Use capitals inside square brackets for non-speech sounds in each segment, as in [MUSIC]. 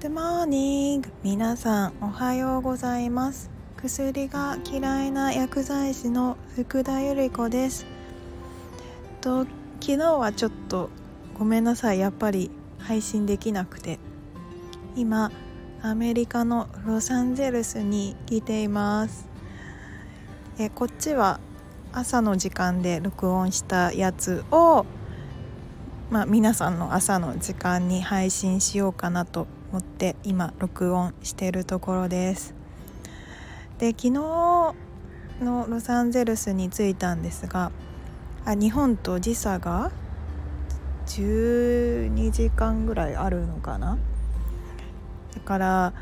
Good morning. 皆さんおはようございます。薬が嫌いな薬剤師の福田由里子です。と昨日はちょっとごめんなさい。やっぱり配信できなくて。今アメリカのロサンゼルスに来ています。えこっちは朝の時間で録音したやつをまあ、皆さんの朝の時間に配信しようかなと思って今録音してるところです。で昨日のロサンゼルスに着いたんですがあ日本と時差が12時間ぐらいあるのかな？だから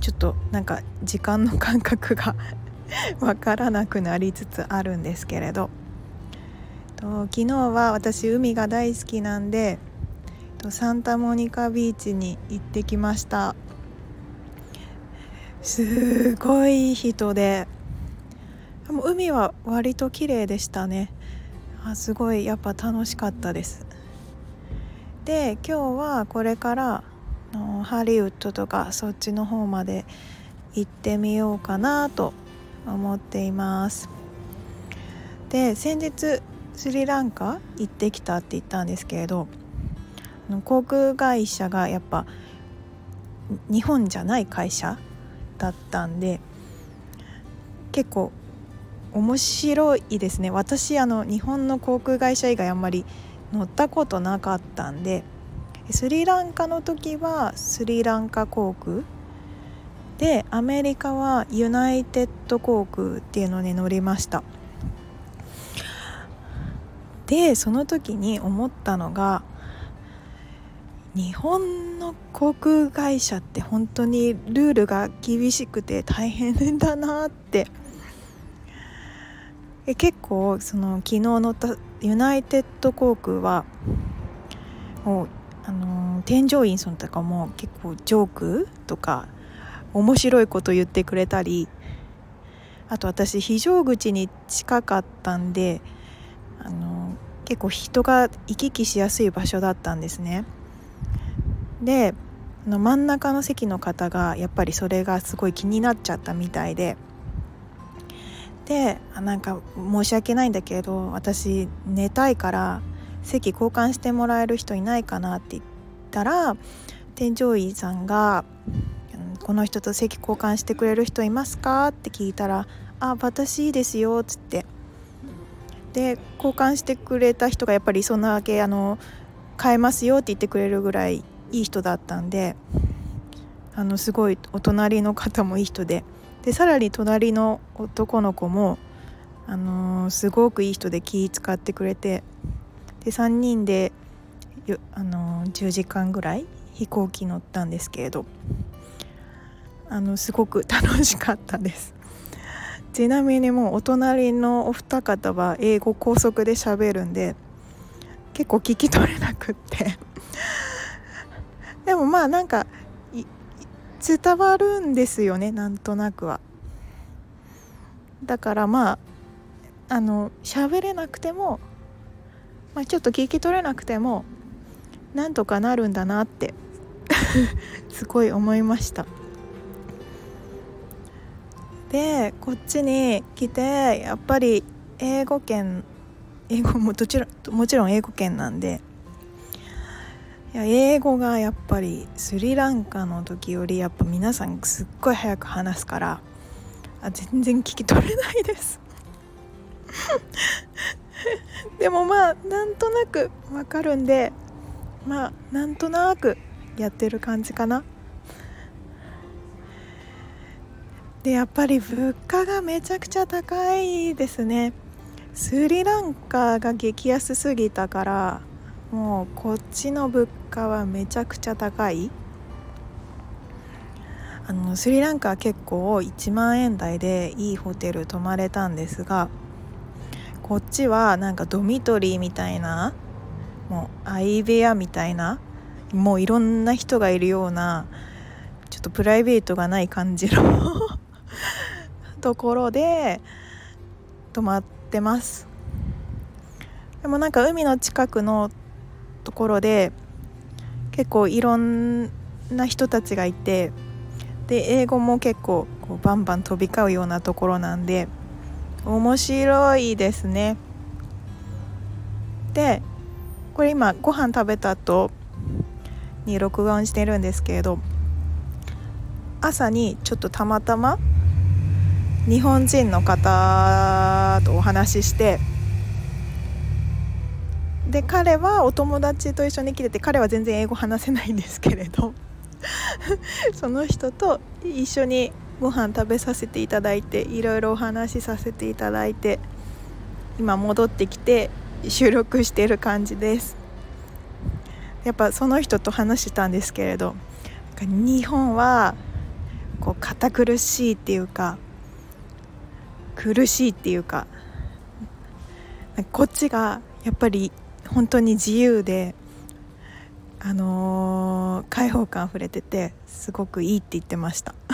ちょっとなんか時間の感覚が [LAUGHS] わからなくなりつつあるんですけれど。と昨日は私海が大好きなんでとサンタモニカビーチに行ってきました。すごい人で。でも海は割と綺麗でしたね。あすごいやっぱ楽しかったです。で今日はこれからのハリウッドとかそっちの方まで行ってみようかなと思っています。で先日スリランカ行ってきたって言ったんですけれど航空会社がやっぱ日本じゃない会社だったんで結構面白いですね。私あの日本の航空会社以外あんまり乗ったことなかったんでスリランカの時はスリランカ航空でアメリカはユナイテッド航空っていうのに乗りました。でその時に思ったのが日本の航空会社って本当にルールが厳しくて大変だなってえ結構その昨日乗ったユナイテッド航空はもうあの添乗員さんとかも結構ジョークとか面白いこと言ってくれたりあと私非常口に近かったんであの結構人が行き来しやすい場所だったんですね。での真ん中の席の方がやっぱりそれがすごい気になっちゃったみたいででなんか申し訳ないんだけど私寝たいから席交換してもらえる人いないかなって言ったら添乗員さんが「この人と席交換してくれる人いますか?」って聞いたら「あ私いいですよ」っつってで交換してくれた人がやっぱりそんなわけあの変えますよって言ってくれるぐらいいい人だったんであのすごいお隣の方もいい人ででさらに隣の男の子も、あのー、すごくいい人で気使ってくれてで3人で、あのー、10時間ぐらい飛行機乗ったんですけれどあのすごく [LAUGHS] 楽しかったです。ちなみにもうお隣のお二方は英語高速で喋るんで結構聞き取れなくって。でもまあなんか伝わるんですよねなんとなくは。だからまああの喋れなくても、まあ、ちょっと聞き取れなくてもなんとかなるんだなって [LAUGHS] すごい思いました。でこっちに来てやっぱり英語圏英語もどちらもちろん英語圏なんでいや英語がやっぱりスリランカの時よりやっぱ皆さんすっごい早く話すからあ全然聞き取れないです。[LAUGHS] でもまあなんとなくわかるんでまあなんとなくやってる感じかな。でやっぱり物価がめちゃくちゃ高いですね。スリランカが激安すぎたからもうこっちの物価はめちゃくちゃ高いあのスリランカは結構1万円台でいいホテル泊まれたんですがこっちはなんかドミトリーみたいなもう相部屋みたいなもういろんな人がいるようなちょっとプライベートがない感じのところで泊まってますでもなんか海の近くのところで結構いろんな人たちがいてで英語も結構こうバンバン飛び交うようなところなんで面白いですね。でこれ今ご飯食べた後に録音してるんですけれど朝にちょっとたまたま日本人の方とお話ししてで彼はお友達と一緒に来てて彼は全然英語話せないんですけれど。[LAUGHS] その人と一緒にご飯食べさせていただいていろいろお話しさせていただいて今戻ってきて収録している感じです。やっぱその人と話したんですけれど日本はこう堅苦しいっていうか苦しいっていうかこっちがやっぱり本当に自由であのー、開放感あふれててすごくいいって言ってました。[LAUGHS]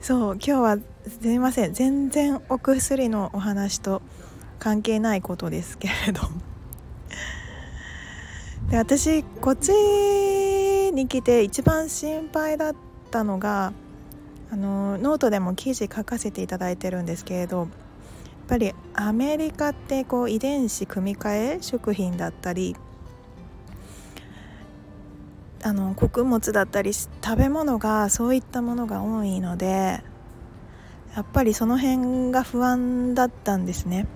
そう今日はすみません。全然お薬のお話と関係ないことですけれどで私こっちに来て一番心配だったのがあのノートでも記事書かせていただいてるんですけれどぱりアメリカってこう遺伝子組み換え食品だったりあの穀物だったり食べ物がそういったものが多いのでやっぱりその辺が不安だったんですね。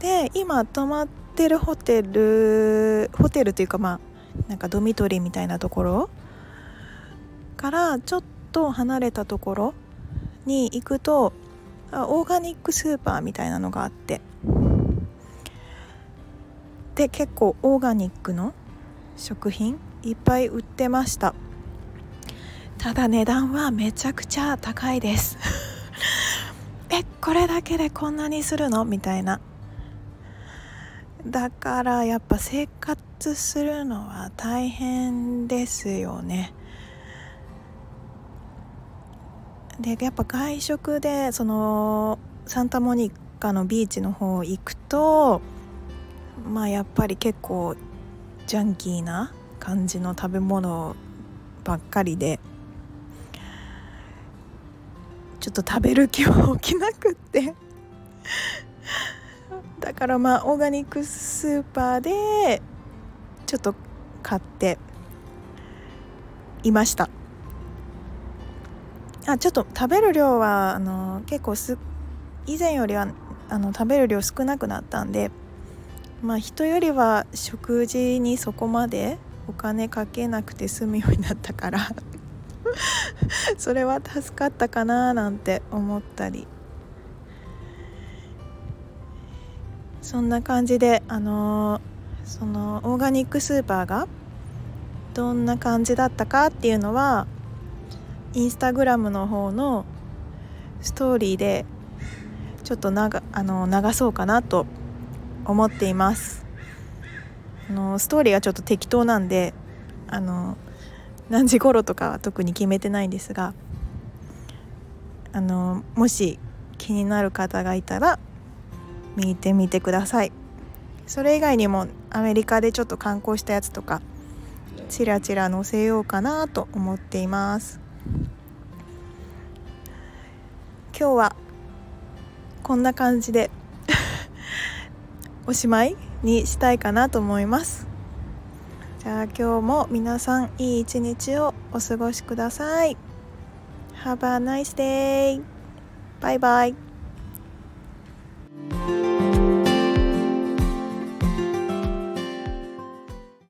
で今泊まってるホテルホテルというかまあなんかドミトリーみたいなところからちょっと離れたところに行くとオーガニックスーパーみたいなのがあって。で結構オーガニックの食品いっぱい売ってました。ただ値段はめちゃくちゃ高いです。[LAUGHS] えこれだけでこんなにするの？みたいな。だからやっぱ生活するのは大変ですよね。でやっぱ外食でそのサンタモニカのビーチの方行くとまあやっぱり結構ジャンキーな感じの食べ物ばっかりでちょっと食べる気は起きなくって。[LAUGHS] だからまあオーガニックスーパーでちょっと買っていました。あちょっと食べる量はあの結構す以前よりはあの食べる量少なくなったんでまあ人よりは食事にそこまでお金かけなくて済むようになったから [LAUGHS] それは助かったかななんて思ったり。そんな感じであのそのオーガニックスーパーがどんな感じだったかっていうのはインスタグラムの方のストーリーでちょっとながあの流そうかなと思っています。あのストーリーがちょっと適当なんであの何時頃とかは特に決めてないんですがあのもし気になる方がいたら見てみてください。それ以外にもアメリカでちょっと観光したやつとかチラチラ載せようかなと思っています。今日はこんな感じで [LAUGHS] おしまいにしたいかなと思います。じゃあ今日も皆さんいい一日をお過ごしください。Have a nice day! バイバイ。